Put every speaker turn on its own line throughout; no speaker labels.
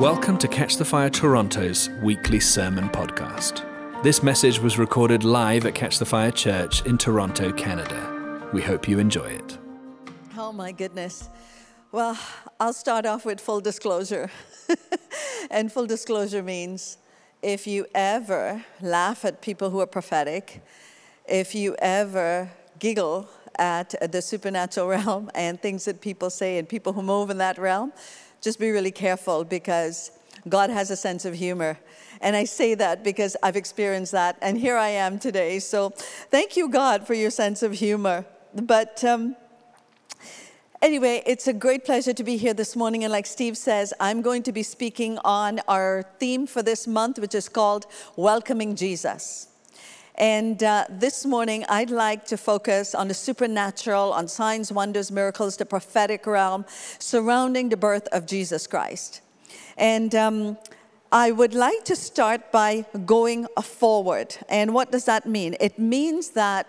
Welcome to Catch the Fire Toronto's weekly sermon podcast. This message was recorded live at Catch the Fire Church in Toronto, Canada. We hope you enjoy it.
Oh my goodness. Well, I'll start off with full disclosure. and full disclosure means if you ever laugh at people who are prophetic, if you ever giggle at the supernatural realm and things that people say and people who move in that realm, just be really careful because God has a sense of humor. And I say that because I've experienced that, and here I am today. So thank you, God, for your sense of humor. But um, anyway, it's a great pleasure to be here this morning. And like Steve says, I'm going to be speaking on our theme for this month, which is called Welcoming Jesus. And uh, this morning, I'd like to focus on the supernatural, on signs, wonders, miracles, the prophetic realm surrounding the birth of Jesus Christ. And um, I would like to start by going forward. And what does that mean? It means that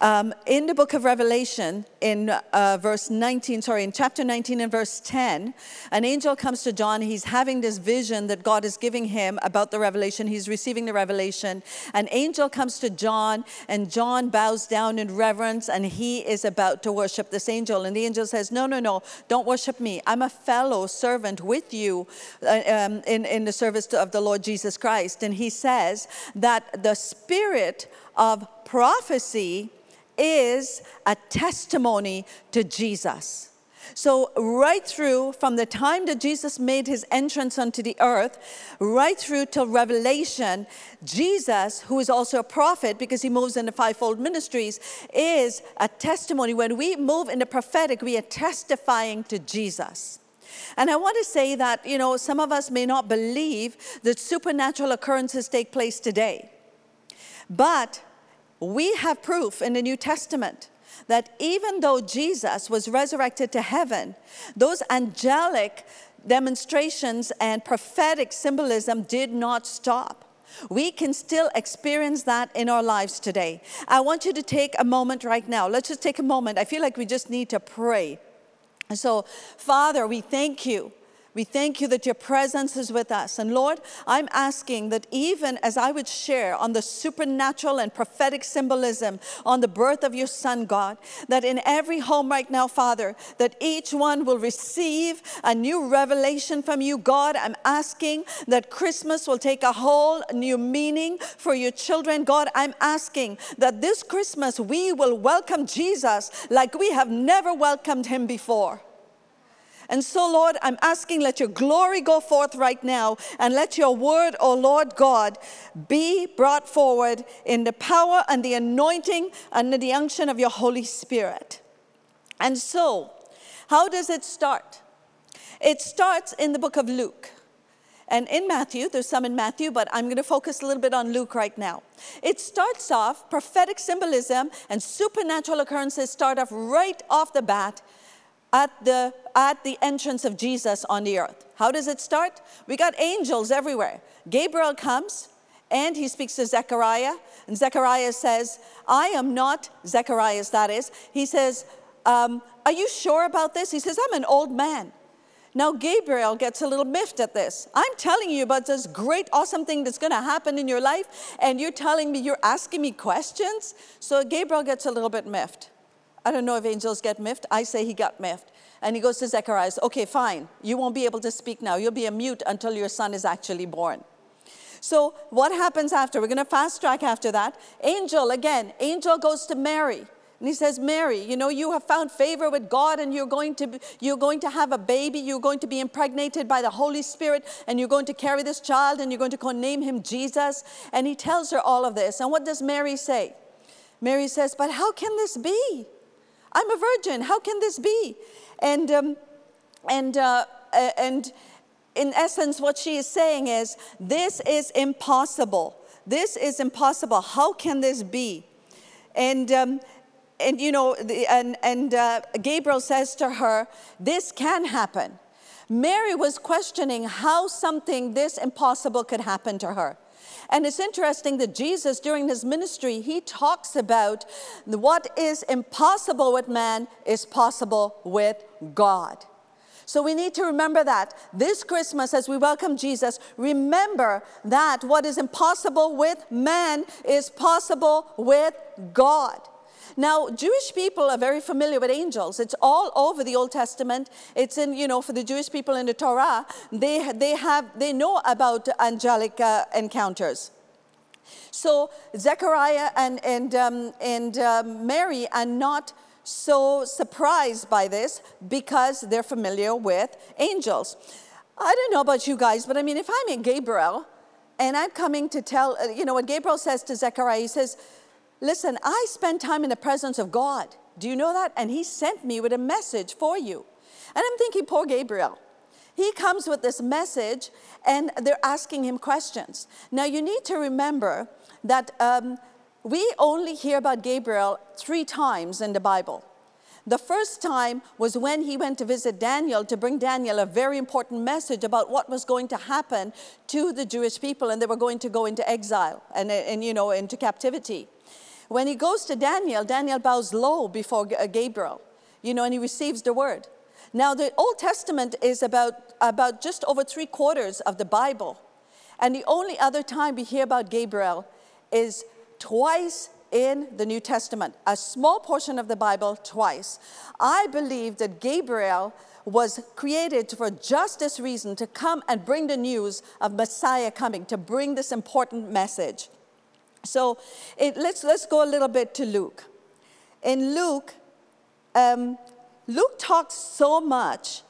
um, in the book of Revelation, in uh, verse 19, sorry, in chapter 19 and verse 10, an angel comes to John. He's having this vision that God is giving him about the revelation. He's receiving the revelation. An angel comes to John, and John bows down in reverence, and he is about to worship this angel. And the angel says, No, no, no, don't worship me. I'm a fellow servant with you uh, um, in, in the service of the Lord Jesus Christ. And he says that the spirit of prophecy is a testimony to Jesus. So, right through from the time that Jesus made his entrance onto the earth, right through till Revelation, Jesus, who is also a prophet because he moves in the fivefold ministries, is a testimony. When we move in the prophetic, we are testifying to Jesus. And I want to say that, you know, some of us may not believe that supernatural occurrences take place today. But we have proof in the New Testament that even though Jesus was resurrected to heaven, those angelic demonstrations and prophetic symbolism did not stop. We can still experience that in our lives today. I want you to take a moment right now. Let's just take a moment. I feel like we just need to pray. So, Father, we thank you we thank you that your presence is with us. And Lord, I'm asking that even as I would share on the supernatural and prophetic symbolism on the birth of your son, God, that in every home right now, Father, that each one will receive a new revelation from you, God. I'm asking that Christmas will take a whole new meaning for your children. God, I'm asking that this Christmas we will welcome Jesus like we have never welcomed him before. And so, Lord, I'm asking, let your glory go forth right now, and let your word, O Lord God, be brought forward in the power and the anointing and the unction of your Holy Spirit. And so, how does it start? It starts in the book of Luke. And in Matthew, there's some in Matthew, but I'm going to focus a little bit on Luke right now. It starts off, prophetic symbolism and supernatural occurrences start off right off the bat at the, at the entrance of Jesus on the earth. How does it start? We got angels everywhere. Gabriel comes and he speaks to Zechariah, and Zechariah says, I am not, Zechariah, that is, he says, um, Are you sure about this? He says, I'm an old man. Now, Gabriel gets a little miffed at this. I'm telling you about this great, awesome thing that's going to happen in your life, and you're telling me, you're asking me questions. So, Gabriel gets a little bit miffed. I don't know if angels get miffed. I say he got miffed. And he goes to Zechariah, okay, fine. You won't be able to speak now. You'll be a mute until your son is actually born. So what happens after? We're going to fast track after that. Angel, again, angel goes to Mary. And he says, Mary, you know, you have found favor with God and you're going to, you're going to have a baby. You're going to be impregnated by the Holy Spirit and you're going to carry this child and you're going to name him Jesus. And he tells her all of this. And what does Mary say? Mary says, but how can this be? I'm a virgin. How can this be? And, um, and, uh, and in essence, what she is saying is, this is impossible. This is impossible. How can this be? And, um, and you know, the, and, and uh, Gabriel says to her, this can happen. Mary was questioning how something this impossible could happen to her. And it's interesting that Jesus, during his ministry, he talks about what is impossible with man is possible with God. So we need to remember that this Christmas, as we welcome Jesus, remember that what is impossible with man is possible with God. Now, Jewish people are very familiar with angels. It's all over the Old Testament. It's in, you know, for the Jewish people in the Torah, they, they, have, they know about angelic uh, encounters. So Zechariah and, and, um, and um, Mary are not so surprised by this because they're familiar with angels. I don't know about you guys, but I mean, if I'm in Gabriel and I'm coming to tell, uh, you know, what Gabriel says to Zechariah, he says, Listen, I spend time in the presence of God. Do you know that? And he sent me with a message for you. And I'm thinking, poor Gabriel. He comes with this message and they're asking him questions. Now, you need to remember that um, we only hear about Gabriel three times in the Bible. The first time was when he went to visit Daniel to bring Daniel a very important message about what was going to happen to the Jewish people, and they were going to go into exile and, and you know, into captivity. When he goes to Daniel, Daniel bows low before uh, Gabriel, you know, and he receives the word. Now, the Old Testament is about, about just over three quarters of the Bible. And the only other time we hear about Gabriel is twice in the New Testament, a small portion of the Bible twice. I believe that Gabriel was created for just this reason to come and bring the news of Messiah coming, to bring this important message. So it, let's, let's go a little bit to Luke. In Luke, um, Luke talks so much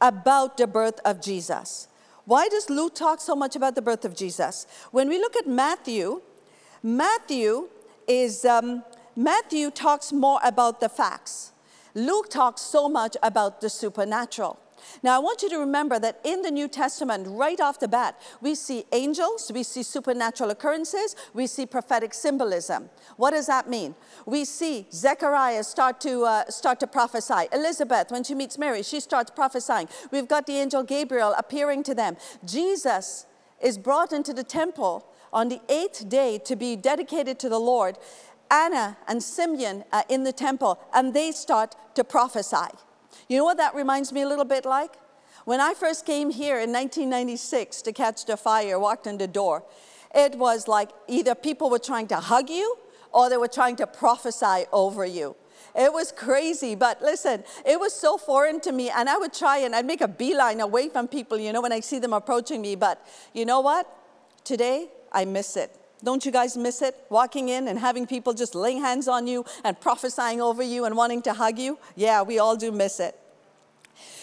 about the birth of Jesus. Why does Luke talk so much about the birth of Jesus? When we look at Matthew, Matthew is um, Matthew talks more about the facts. Luke talks so much about the supernatural. Now, I want you to remember that in the New Testament, right off the bat, we see angels, we see supernatural occurrences, we see prophetic symbolism. What does that mean? We see Zechariah start to, uh, start to prophesy. Elizabeth, when she meets Mary, she starts prophesying. We've got the angel Gabriel appearing to them. Jesus is brought into the temple on the eighth day to be dedicated to the Lord, Anna and Simeon are in the temple and they start to prophesy. You know what that reminds me a little bit like? When I first came here in 1996 to catch the fire, walked in the door, it was like either people were trying to hug you or they were trying to prophesy over you. It was crazy, but listen, it was so foreign to me, and I would try and I'd make a beeline away from people, you know, when I see them approaching me. But you know what? Today, I miss it. Don't you guys miss it? Walking in and having people just laying hands on you and prophesying over you and wanting to hug you? Yeah, we all do miss it.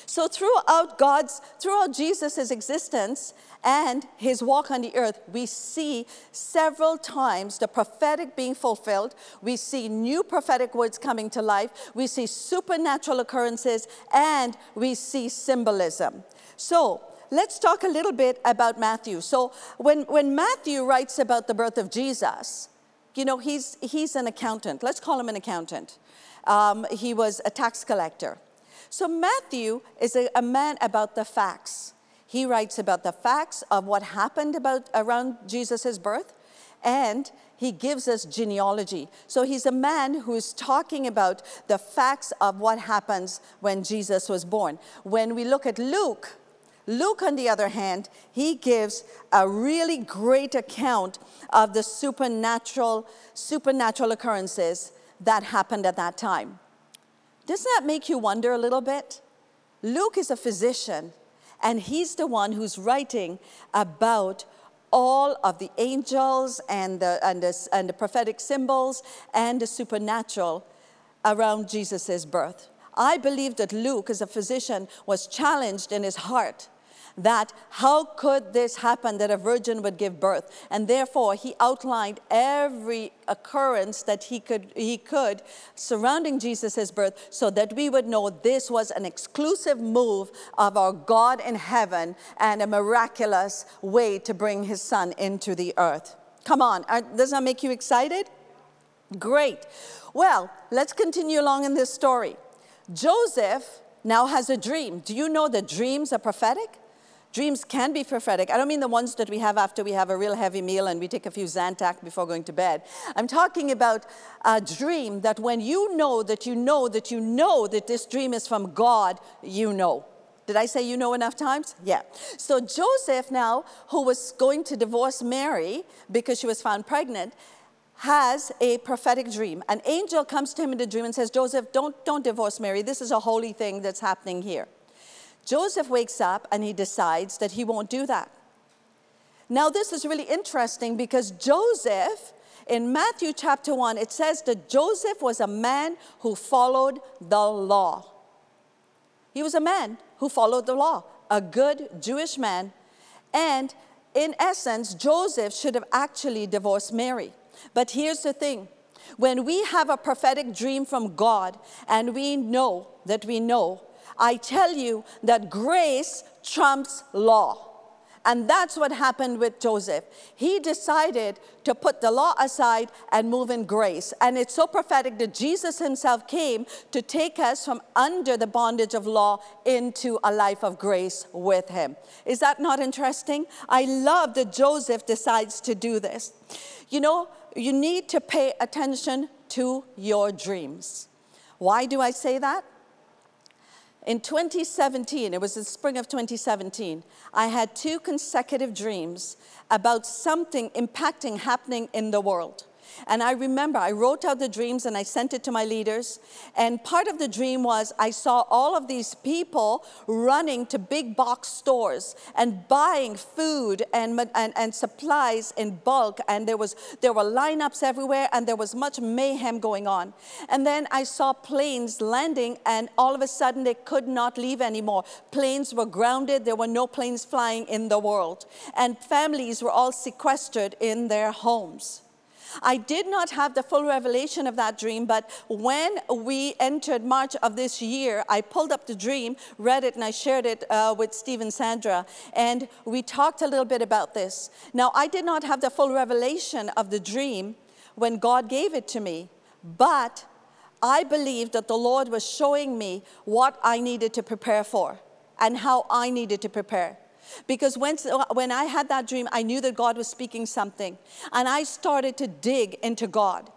So throughout God's, throughout Jesus' existence and his walk on the earth, we see several times the prophetic being fulfilled. We see new prophetic words coming to life. We see supernatural occurrences and we see symbolism. So let's talk a little bit about Matthew. So, when, when Matthew writes about the birth of Jesus, you know, he's, he's an accountant. Let's call him an accountant. Um, he was a tax collector. So, Matthew is a, a man about the facts. He writes about the facts of what happened about, around Jesus' birth, and he gives us genealogy. So he's a man who's talking about the facts of what happens when Jesus was born. When we look at Luke, Luke, on the other hand, he gives a really great account of the supernatural, supernatural occurrences that happened at that time. Doesn't that make you wonder a little bit? Luke is a physician, and he's the one who's writing about all of the angels and the, and the, and the prophetic symbols and the supernatural around Jesus' birth. I believe that Luke, as a physician, was challenged in his heart that how could this happen that a virgin would give birth? And therefore, he outlined every occurrence that he could, he could surrounding Jesus' birth so that we would know this was an exclusive move of our God in heaven and a miraculous way to bring his son into the earth. Come on, uh, does that make you excited? Great. Well, let's continue along in this story. Joseph now has a dream. Do you know that dreams are prophetic? Dreams can be prophetic. I don't mean the ones that we have after we have a real heavy meal and we take a few Zantac before going to bed. I'm talking about a dream that when you know that you know that you know that this dream is from God, you know. Did I say you know enough times? Yeah. So Joseph now, who was going to divorce Mary because she was found pregnant, has a prophetic dream. An angel comes to him in the dream and says, Joseph, don't, don't divorce Mary. This is a holy thing that's happening here. Joseph wakes up and he decides that he won't do that. Now, this is really interesting because Joseph, in Matthew chapter 1, it says that Joseph was a man who followed the law. He was a man who followed the law, a good Jewish man. And in essence, Joseph should have actually divorced Mary. But here's the thing when we have a prophetic dream from God and we know that we know, I tell you that grace trumps law. And that's what happened with Joseph. He decided to put the law aside and move in grace. And it's so prophetic that Jesus himself came to take us from under the bondage of law into a life of grace with him. Is that not interesting? I love that Joseph decides to do this. You know, you need to pay attention to your dreams. Why do I say that? In 2017, it was the spring of 2017, I had two consecutive dreams about something impacting happening in the world. And I remember I wrote out the dreams and I sent it to my leaders. And part of the dream was I saw all of these people running to big box stores and buying food and, and, and supplies in bulk. And there, was, there were lineups everywhere and there was much mayhem going on. And then I saw planes landing and all of a sudden they could not leave anymore. Planes were grounded, there were no planes flying in the world. And families were all sequestered in their homes. I did not have the full revelation of that dream, but when we entered March of this year, I pulled up the dream, read it, and I shared it uh, with Steve and Sandra, and we talked a little bit about this. Now, I did not have the full revelation of the dream when God gave it to me, but I believed that the Lord was showing me what I needed to prepare for and how I needed to prepare. Because when, uh, when I had that dream, I knew that God was speaking something. And I started to dig into God.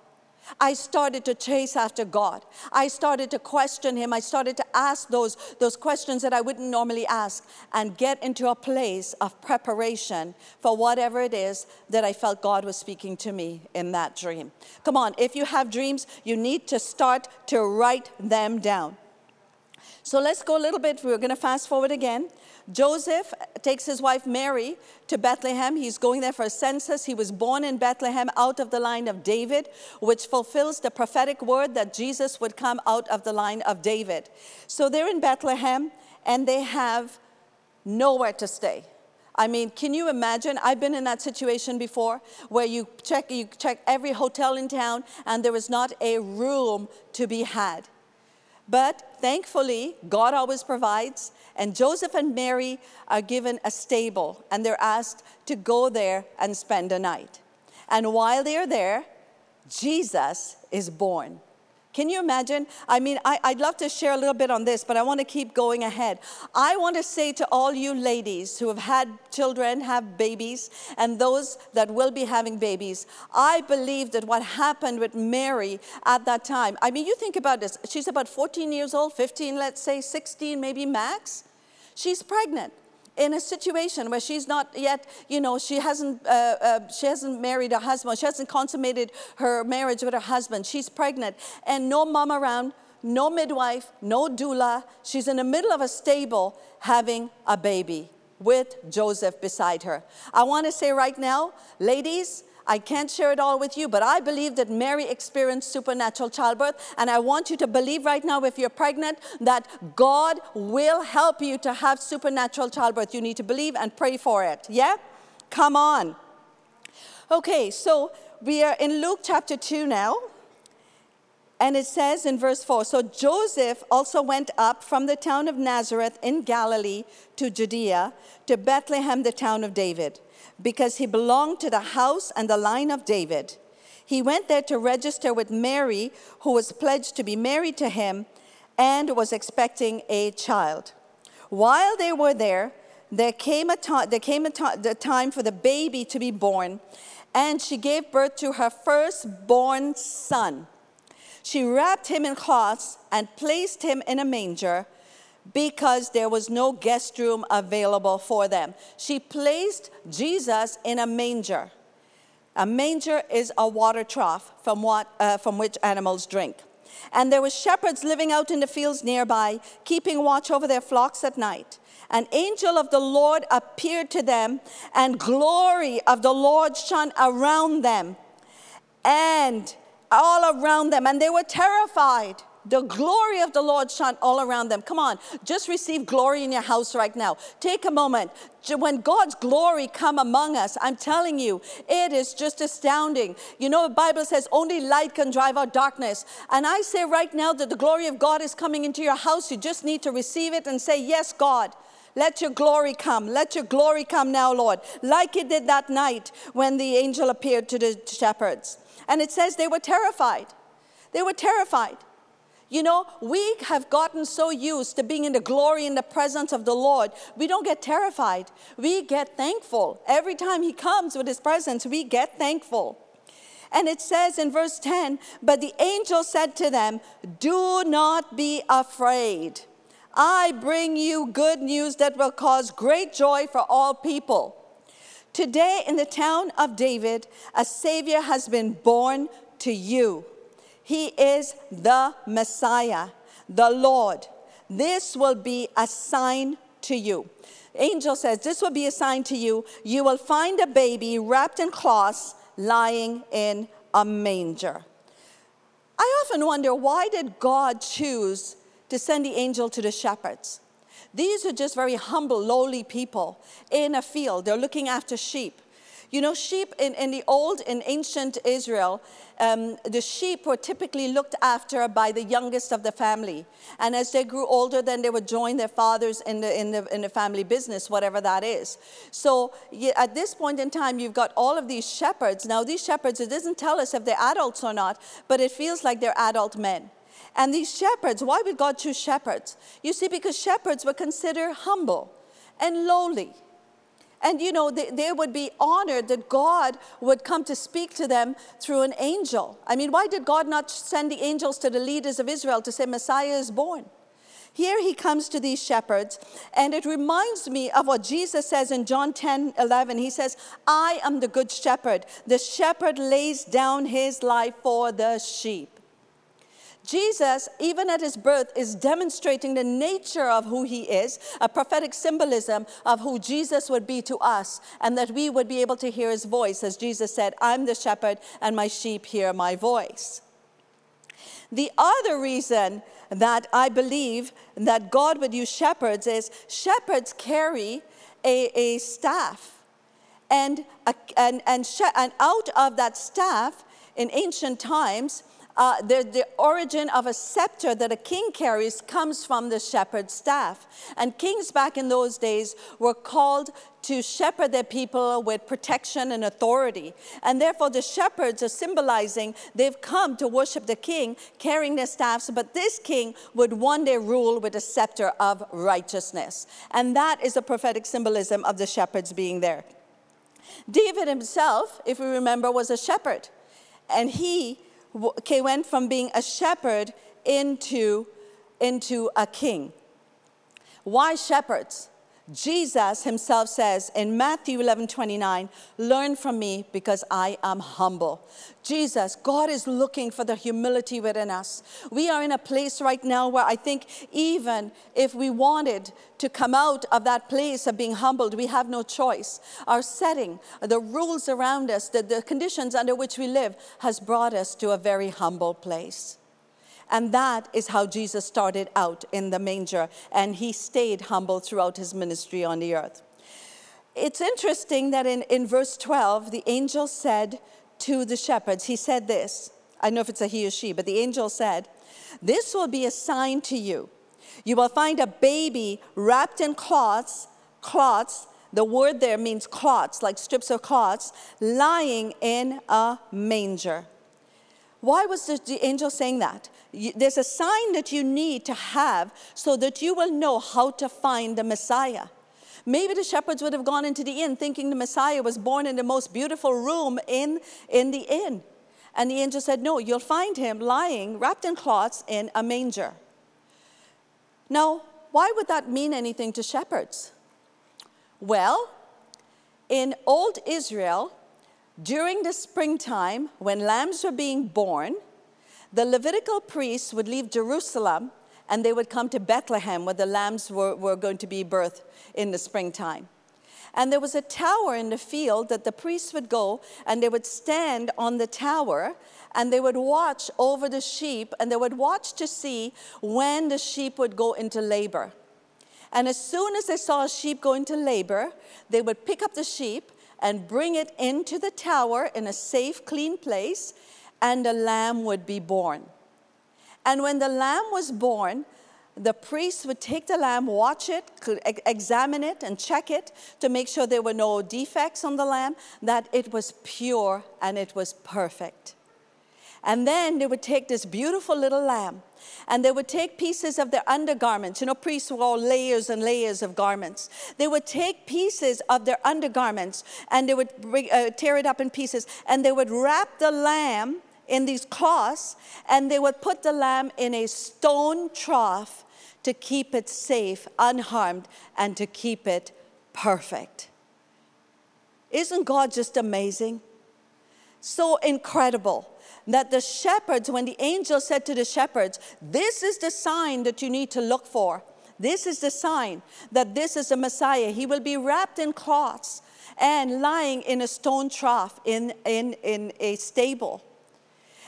I started to chase after God. I started to question Him. I started to ask those, those questions that I wouldn't normally ask and get into a place of preparation for whatever it is that I felt God was speaking to me in that dream. Come on, if you have dreams, you need to start to write them down. So let's go a little bit. We're going to fast forward again. Joseph takes his wife Mary to Bethlehem. He's going there for a census. He was born in Bethlehem out of the line of David, which fulfills the prophetic word that Jesus would come out of the line of David. So they're in Bethlehem and they have nowhere to stay. I mean, can you imagine? I've been in that situation before where you check, you check every hotel in town and there is not a room to be had. But thankfully, God always provides. And Joseph and Mary are given a stable and they're asked to go there and spend a night. And while they're there, Jesus is born. Can you imagine? I mean, I, would love to share a little bit on this, but I want to keep going ahead. I want to say to all you ladies who have had children, have babies, and those that will be having babies, I believe that what happened with Mary at that time, I mean, you think about this. She's about 14 years old, 15, let's say, 16, maybe max. She's pregnant in a situation where she's not yet, you know, she hasn't, uh, uh, she hasn't married a husband, she hasn't consummated her marriage with her husband, she's pregnant, and no mom around, no midwife, no doula. She's in the middle of a stable having a baby with Joseph beside her. I want to say right now, ladies, I can't share it all with you, but I believe that Mary experienced supernatural childbirth. And I want you to believe right now, if you're pregnant, that God will help you to have supernatural childbirth. You need to believe and pray for it. Yeah? Come on. Okay, so we are in Luke chapter 2 now. And it says in verse 4 So Joseph also went up from the town of Nazareth in Galilee to Judea, to Bethlehem, the town of David because he belonged to the house and the line of David. He went there to register with Mary, who was pledged to be married to him and was expecting a child. While they were there, there came a time, there came a the time for the baby to be born, and she gave birth to her firstborn son. She wrapped him in cloths and placed him in a manger because there was no guest room available for them. She placed Jesus in a manger. A manger is a water trough from, what, uh, from which animals drink. And there were shepherds living out in the fields nearby, keeping watch over their flocks at night. An angel of the Lord appeared to them, and glory of the Lord shone around them and all around them, and they were terrified. The glory of the Lord shone all around them. Come on, just receive glory in your house right now. Take a moment. When God's glory come among us, I'm telling you, it is just astounding. You know, the Bible says only light can drive out darkness. And I say right now that the glory of God is coming into your house. You just need to receive it and say, Yes, God. Let your glory come. Let your glory come now, Lord. Like it did that night when the angel appeared to the shepherds. And it says they were terrified. They were terrified. You know, we have gotten so used to being in the glory in the presence of the Lord, we don't get terrified. We get thankful. Every time He comes with His presence, we get thankful. And it says in verse 10 But the angel said to them, Do not be afraid. I bring you good news that will cause great joy for all people. Today, in the town of David, a Savior has been born to you. He is the Messiah, the Lord. This will be a sign to you. Angel says, This will be a sign to you. You will find a baby wrapped in cloths lying in a manger. I often wonder why did God choose to send the angel to the shepherds? These are just very humble, lowly people in a field. They're looking after sheep. You know, sheep in, in the old, in ancient Israel, um, the sheep were typically looked after by the youngest of the family. And as they grew older, then they would join their fathers in the, in the, in the family business, whatever that is. So at this point in time, you've got all of these shepherds. Now, these shepherds, it doesn't tell us if they're adults or not, but it feels like they're adult men. And these shepherds, why would God choose shepherds? You see, because shepherds were considered humble and lowly. And you know, they, they, would be honored that God would come to speak to them through an angel. I mean, why did God not send the angels to the leaders of Israel to say, Messiah is born? Here he comes to these shepherds, and it reminds me of what Jesus says in John 10 11. He says, I am the good shepherd. The shepherd lays down his life for the sheep. Jesus, even at his birth, is demonstrating the nature of who he is, a prophetic symbolism of who Jesus would be to us, and that we would be able to hear his voice. As Jesus said, I'm the shepherd, and my sheep hear my voice. The other reason that I believe that God would use shepherds is shepherds carry a, a staff. And, and, and, and out of that staff, in ancient times, uh, the, the origin of a scepter that a king carries comes from the shepherd's staff. And kings back in those days were called to shepherd their people with protection and authority. And therefore, the shepherds are symbolizing they've come to worship the king carrying their staffs, but this king would one day rule with a scepter of righteousness. And that is a prophetic symbolism of the shepherds being there. David himself, if we remember, was a shepherd. And he went from being a shepherd into, into a king. Why shepherds? Jesus himself says in Matthew 11 29, Learn from me because I am humble. Jesus, God is looking for the humility within us. We are in a place right now where I think even if we wanted to come out of that place of being humbled, we have no choice. Our setting, the rules around us, the, the conditions under which we live has brought us to a very humble place. And that is how Jesus started out in the manger, and he stayed humble throughout his ministry on the earth. It's interesting that in, in verse 12, the angel said to the shepherds, he said this. I don't know if it's a he or she, but the angel said, This will be a sign to you. You will find a baby wrapped in cloths, cloths, the word there means cloths, like strips of cloths, lying in a manger. Why was the angel saying that? There's a sign that you need to have so that you will know how to find the Messiah. Maybe the shepherds would have gone into the inn thinking the Messiah was born in the most beautiful room in, in the inn. And the angel said, No, you'll find him lying, wrapped in cloths, in a manger. Now, why would that mean anything to shepherds? Well, in old Israel, during the springtime, when lambs were being born, the Levitical priests would leave Jerusalem and they would come to Bethlehem where the lambs were, were going to be birthed in the springtime. And there was a tower in the field that the priests would go and they would stand on the tower and they would watch over the sheep and they would watch to see when the sheep would go into labor. And as soon as they saw a sheep go into labor, they would pick up the sheep and bring it into the tower in a safe, clean place, and the lamb would be born. And when the lamb was born, the priest would take the lamb, watch it, examine it, and check it to make sure there were no defects on the lamb, that it was pure and it was perfect. And then they would take this beautiful little lamb and they would take pieces of their undergarments. You know, priests wore layers and layers of garments. They would take pieces of their undergarments and they would uh, tear it up in pieces and they would wrap the lamb in these cloths and they would put the lamb in a stone trough to keep it safe, unharmed, and to keep it perfect. Isn't God just amazing? So incredible that the shepherds, when the angel said to the shepherds, This is the sign that you need to look for. This is the sign that this is the Messiah. He will be wrapped in cloths and lying in a stone trough in, in, in a stable.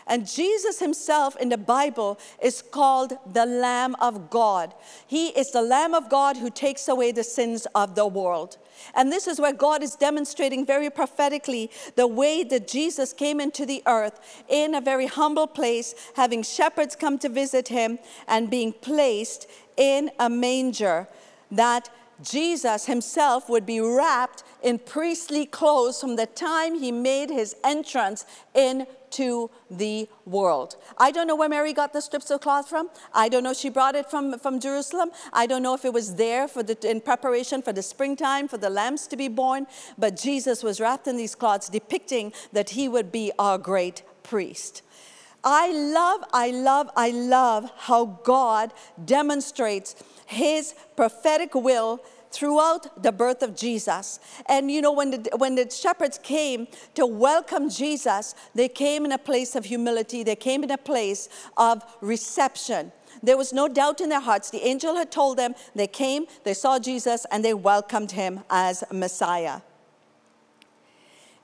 And Jesus himself in the Bible is called the Lamb of God. He is the Lamb of God who takes away the sins of the world. And this is where God is demonstrating very prophetically the way that Jesus came into the earth in a very humble place, having shepherds come to visit him and being placed in a manger that Jesus himself would be wrapped in priestly clothes from the time he made his entrance into the world. I don't know where Mary got the strips of cloth from. I don't know she brought it from, from Jerusalem. I don't know if it was there for the, in preparation for the springtime for the lambs to be born. But Jesus was wrapped in these cloths, depicting that he would be our great priest. I love, I love, I love how God demonstrates his prophetic will throughout the birth of Jesus. And you know, when the, when the shepherds came to welcome Jesus, they came in a place of humility, they came in a place of reception. There was no doubt in their hearts. The angel had told them, they came, they saw Jesus, and they welcomed him as Messiah.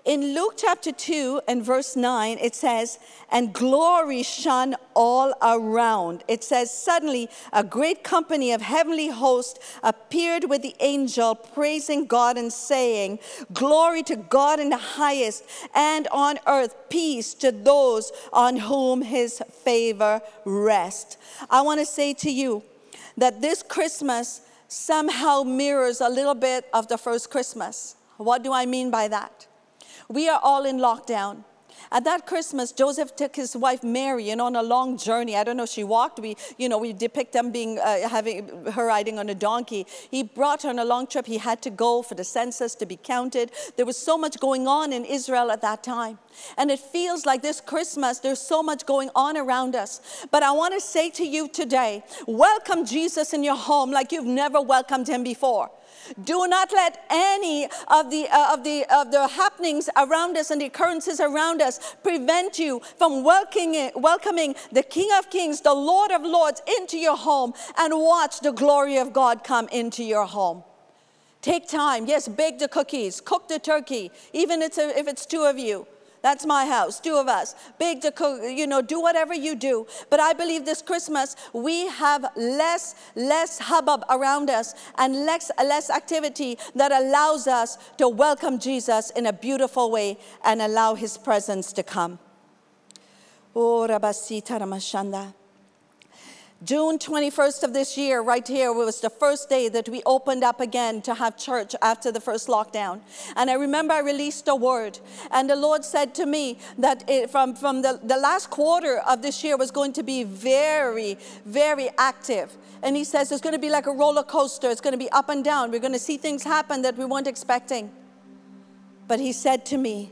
In Luke chapter 2 and verse 9, it says, And glory shone all around. It says, Suddenly a great company of heavenly hosts appeared with the angel, praising God and saying, Glory to God in the highest, and on earth peace to those on whom his favor rests. I want to say to you that this Christmas somehow mirrors a little bit of the first Christmas. What do I mean by that? We are all in lockdown. At that Christmas, Joseph took his wife Mary and on a long journey. I don't know, she walked. We, you know, we depict them being uh, having her riding on a donkey. He brought her on a long trip. He had to go for the census to be counted. There was so much going on in Israel at that time. And it feels like this Christmas, there's so much going on around us. But I want to say to you today, welcome Jesus in your home like you've never welcomed him before. Do not let any of the, uh, of, the, of the happenings around us and the occurrences around us prevent you from welcoming, welcoming the King of Kings, the Lord of Lords into your home and watch the glory of God come into your home. Take time. Yes, bake the cookies, cook the turkey, even if it's two of you. That's my house, two of us. Big to cook, you know, do whatever you do. But I believe this Christmas we have less, less hubbub around us and less, less activity that allows us to welcome Jesus in a beautiful way and allow his presence to come. Oh, Rabasita Ramashanda. June 21st of this year, right here, was the first day that we opened up again to have church after the first lockdown. And I remember I released a word, and the Lord said to me that it, from, from the, the last quarter of this year was going to be very, very active. And He says it's going to be like a roller coaster, it's going to be up and down. We're going to see things happen that we weren't expecting. But He said to me,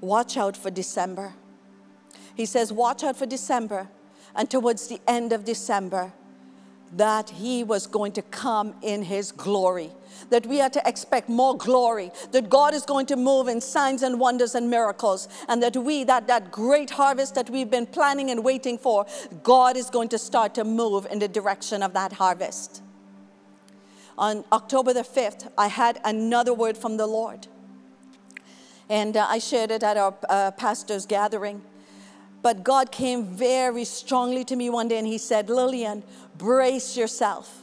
Watch out for December. He says, Watch out for December and towards the end of December, that he was going to come in his glory. That we are to expect more glory, that God is going to move in signs and wonders and miracles, and that we, that, that great harvest that we've been planning and waiting for, God is going to start to move in the direction of that harvest. On October the 5th, I had another word from the Lord. And uh, I shared it at our uh, pastor's gathering. But God came very strongly to me one day and He said, Lillian, brace yourself.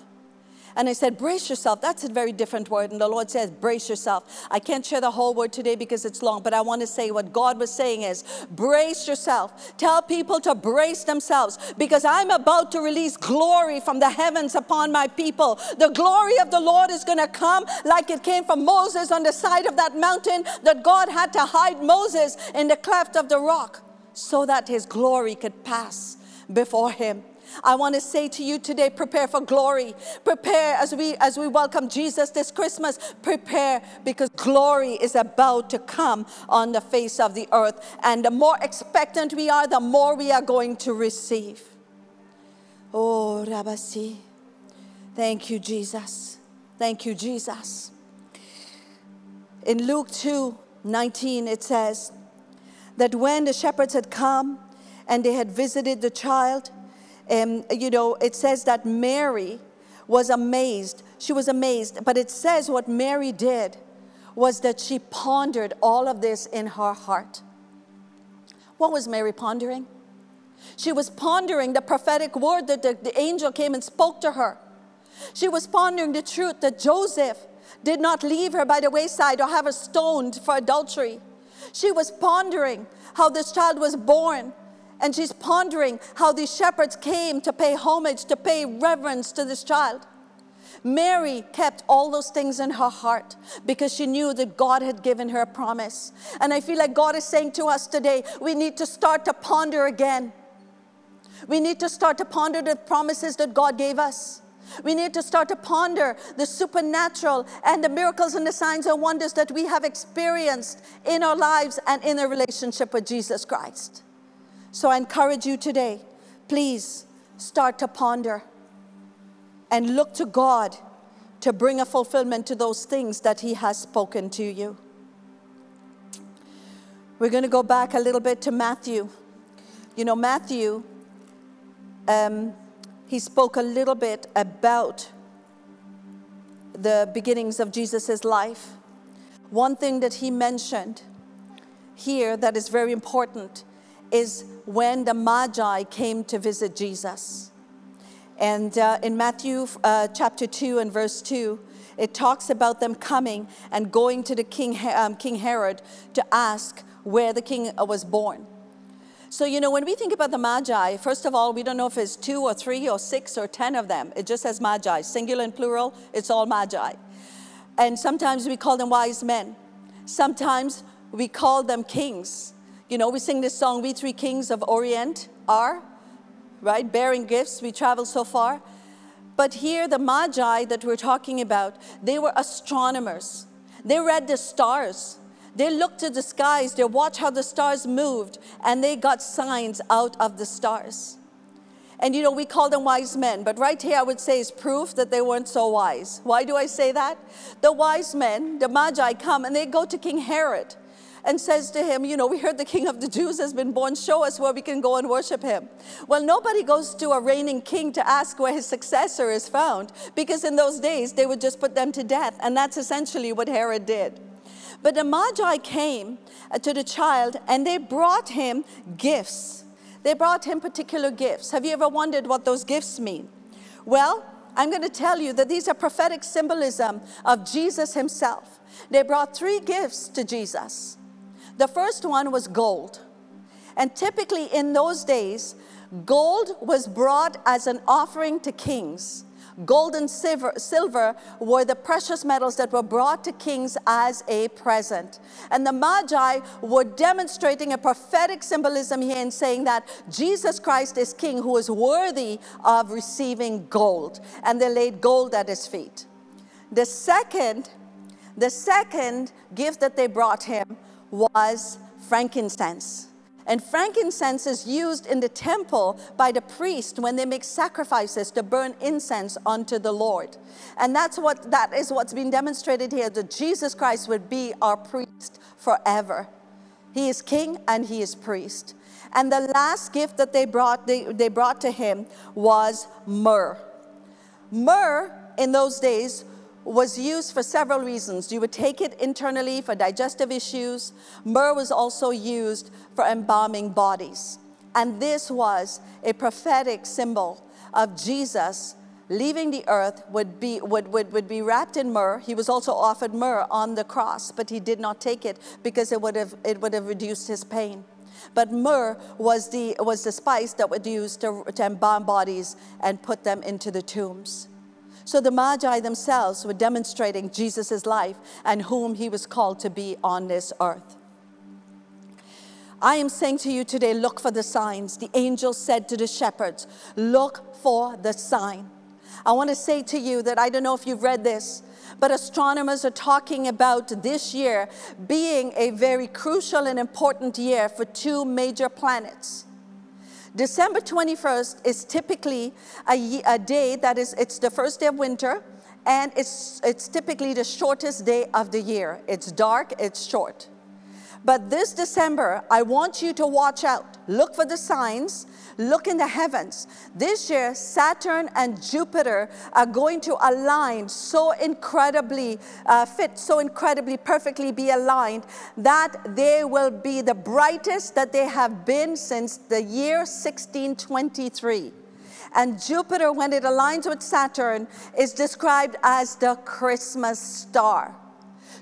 And I said, brace yourself. That's a very different word. And the Lord says, brace yourself. I can't share the whole word today because it's long, but I want to say what God was saying is, brace yourself. Tell people to brace themselves because I'm about to release glory from the heavens upon my people. The glory of the Lord is going to come like it came from Moses on the side of that mountain that God had to hide Moses in the cleft of the rock so that his glory could pass before him. I want to say to you today, prepare for glory. Prepare as we as we welcome Jesus this Christmas. Prepare because glory is about to come on the face of the earth. And the more expectant we are, the more we are going to receive. Oh, Rabasi. Thank you, Jesus. Thank you, Jesus. In Luke 2 19, it says that when the shepherds had come and they had visited the child, um, you know, it says that Mary was amazed. She was amazed. But it says what Mary did was that she pondered all of this in her heart. What was Mary pondering? She was pondering the prophetic word that the, the angel came and spoke to her. She was pondering the truth that Joseph did not leave her by the wayside or have her stoned for adultery. She was pondering how this child was born and she's pondering how these shepherds came to pay homage, to pay reverence to this child. Mary kept all those things in her heart because she knew that God had given her a promise. And I feel like God is saying to us today, we need to start to ponder again. We need to start to ponder the promises that God gave us. We need to start to ponder the supernatural and the miracles and the signs and wonders that we have experienced in our lives and in a relationship with Jesus Christ. So I encourage you today, please start to ponder and look to God to bring a fulfillment to those things that He has spoken to you. We're going to go back a little bit to Matthew. You know, Matthew, um, he spoke a little bit about the beginnings of Jesus' life. One thing that he mentioned here that is very important is when the Magi came to visit Jesus. And uh, in Matthew uh, chapter 2 and verse 2, it talks about them coming and going to the king, um, king Herod to ask where the king uh, was born. So, you know, when we think about the Magi, first of all, we don't know if it's two or three or six or ten of them. It just says Magi, singular and plural, it's all Magi. And sometimes we call them wise men. Sometimes we call them kings. You know, we sing this song, We Three Kings of Orient are, right? Bearing gifts, we travel so far. But here, the Magi that we're talking about, they were astronomers. They read the stars. They looked to the skies, they watched how the stars moved, and they got signs out of the stars. And you know, we call them wise men, but right here I would say is proof that they weren't so wise. Why do I say that? The wise men, the Magi, come and they go to King Herod and says to him, You know, we heard the king of the Jews has been born. Show us where we can go and worship him. Well, nobody goes to a reigning king to ask where his successor is found because in those days they would just put them to death. And that's essentially what Herod did. But the Magi came uh, to the child and they brought him gifts. They brought him particular gifts. Have you ever wondered what those gifts mean? Well, I'm going to tell you that these are prophetic symbolism of Jesus himself. They brought three gifts to Jesus. The first one was gold. And typically in those days, gold was brought as an offering to kings. Gold and silver, silver were the precious metals that were brought to kings as a present. And the Magi were demonstrating a prophetic symbolism here in saying that Jesus Christ is king who is worthy of receiving gold. And they laid gold at his feet. The second, the second gift that they brought him was frankincense. And frankincense is used in the temple by the priest when they make sacrifices to burn incense unto the Lord. And that's what that is what's being demonstrated here that Jesus Christ would be our priest forever. He is king and he is priest. And the last gift that they brought they, they brought to him was myrrh. Myrrh in those days was used for several reasons. You would take it internally for digestive issues. Myrrh was also used for embalming bodies. And this was a prophetic symbol of Jesus leaving the earth would be, would, would, would be wrapped in myrrh. He was also offered myrrh on the cross, but he did not take it because it would have, it would have reduced his pain. But myrrh was the, was the spice that was used to, to embalm bodies and put them into the tombs. So the Magi themselves were demonstrating Jesus' life and whom he was called to be on this earth. I am saying to you today, look for the signs. The angel said to the shepherds, Look for the sign. I want to say to you that I don't know if you've read this, but astronomers are talking about this year being a very crucial and important year for two major planets. December 21st is typically a, a day that is, it's the first day of winter, and it's, it's typically the shortest day of the year. It's dark, it's short. But this December, I want you to watch out. Look for the signs. Look in the heavens. This year, Saturn and Jupiter are going to align so incredibly uh, fit, so incredibly perfectly be aligned that they will be the brightest that they have been since the year 1623. And Jupiter, when it aligns with Saturn, is described as the Christmas star.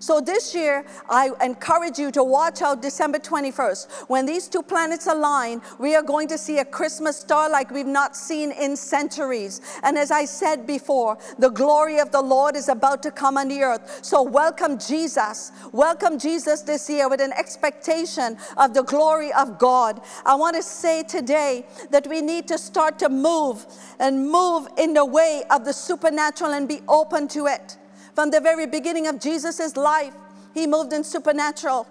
So this year, I encourage you to watch out December 21st. When these two planets align, we are going to see a Christmas star like we've not seen in centuries. And as I said before, the glory of the Lord is about to come on the earth. So welcome Jesus. Welcome Jesus this year with an expectation of the glory of God. I want to say today that we need to start to move and move in the way of the supernatural and be open to it. From the very beginning of Jesus' life, he moved in supernatural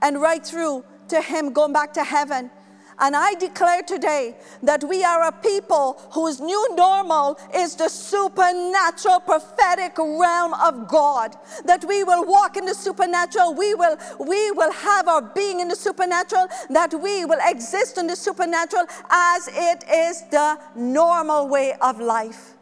and right through to him going back to heaven. And I declare today that we are a people whose new normal is the supernatural prophetic realm of God. That we will walk in the supernatural, we will, we will have our being in the supernatural, that we will exist in the supernatural as it is the normal way of life.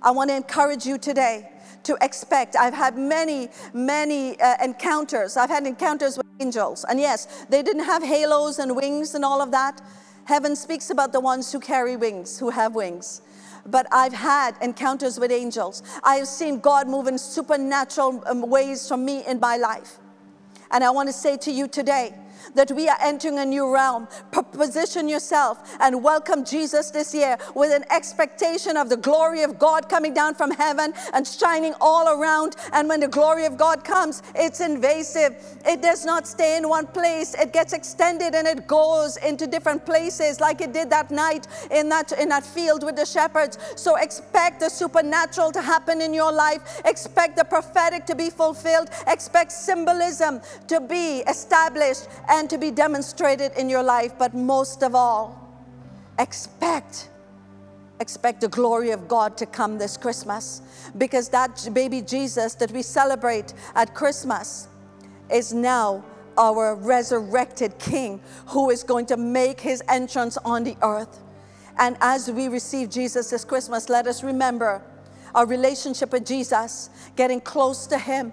I want to encourage you today to expect. I've had many, many uh, encounters. I've had encounters with angels. And yes, they didn't have halos and wings and all of that. Heaven speaks about the ones who carry wings, who have wings. But I've had encounters with angels. I have seen God move in supernatural um, ways from me in my life. And I want to say to you today that we are entering a new realm. Position yourself and welcome Jesus this year with an expectation of the glory of God coming down from heaven and shining all around. And when the glory of God comes, it's invasive. It does not stay in one place, it gets extended and it goes into different places, like it did that night in that, in that field with the shepherds. So expect the supernatural to happen in your life, expect the prophetic to be fulfilled, expect symbolism to be established and to be demonstrated in your life, but most of all, expect expect the glory of God to come this Christmas because that baby Jesus that we celebrate at Christmas is now our resurrected King who is going to make his entrance on the earth. And as we receive Jesus this Christmas, let us remember our relationship with Jesus, getting close to him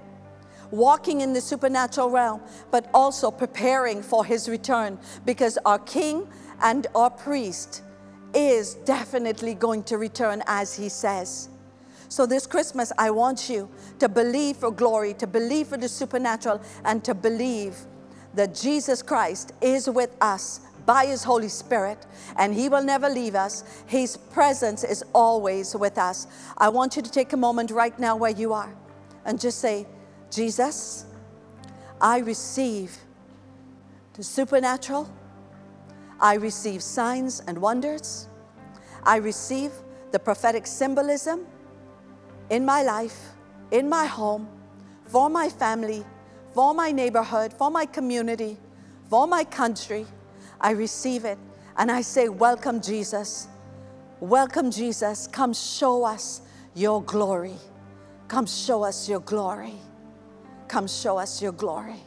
walking in the supernatural realm, but also preparing for his return because our king and our priest is definitely going to return as he says. So, this Christmas, I want you to believe for glory, to believe for the supernatural, and to believe that Jesus Christ is with us by His Holy Spirit, and He will never leave us. His presence is always with us. I want you to take a moment right now where you are and just say, Jesus, I receive the supernatural. I receive signs and wonders. I receive the prophetic symbolism in my life, in my home, for my family, for my neighborhood, for my community, for my country. I receive it. And I say, Welcome, Jesus. Welcome, Jesus. Come show us your glory. Come show us your glory. Come show us your glory.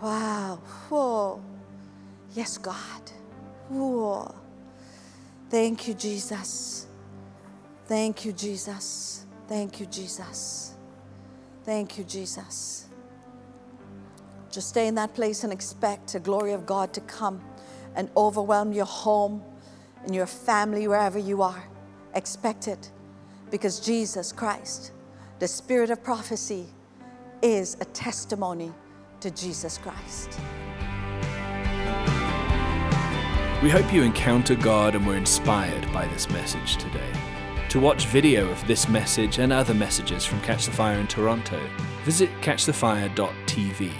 Wow. Whoa. Yes, God. Whoa. Thank you, Jesus. Thank you, Jesus. Thank you, Jesus. Thank you, Jesus. Just stay in that place and expect the glory of God to come and overwhelm your home and your family, wherever you are. Expect it because Jesus Christ, the spirit of prophecy, is a testimony to Jesus Christ.
We hope you encounter God and were inspired by this message today. To watch video of this message and other messages from Catch the Fire in Toronto, visit catchthefire.tv.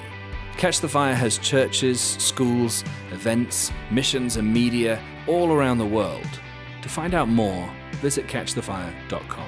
Catch the Fire has churches, schools, events, missions, and media all around the world. To find out more, visit catchthefire.com.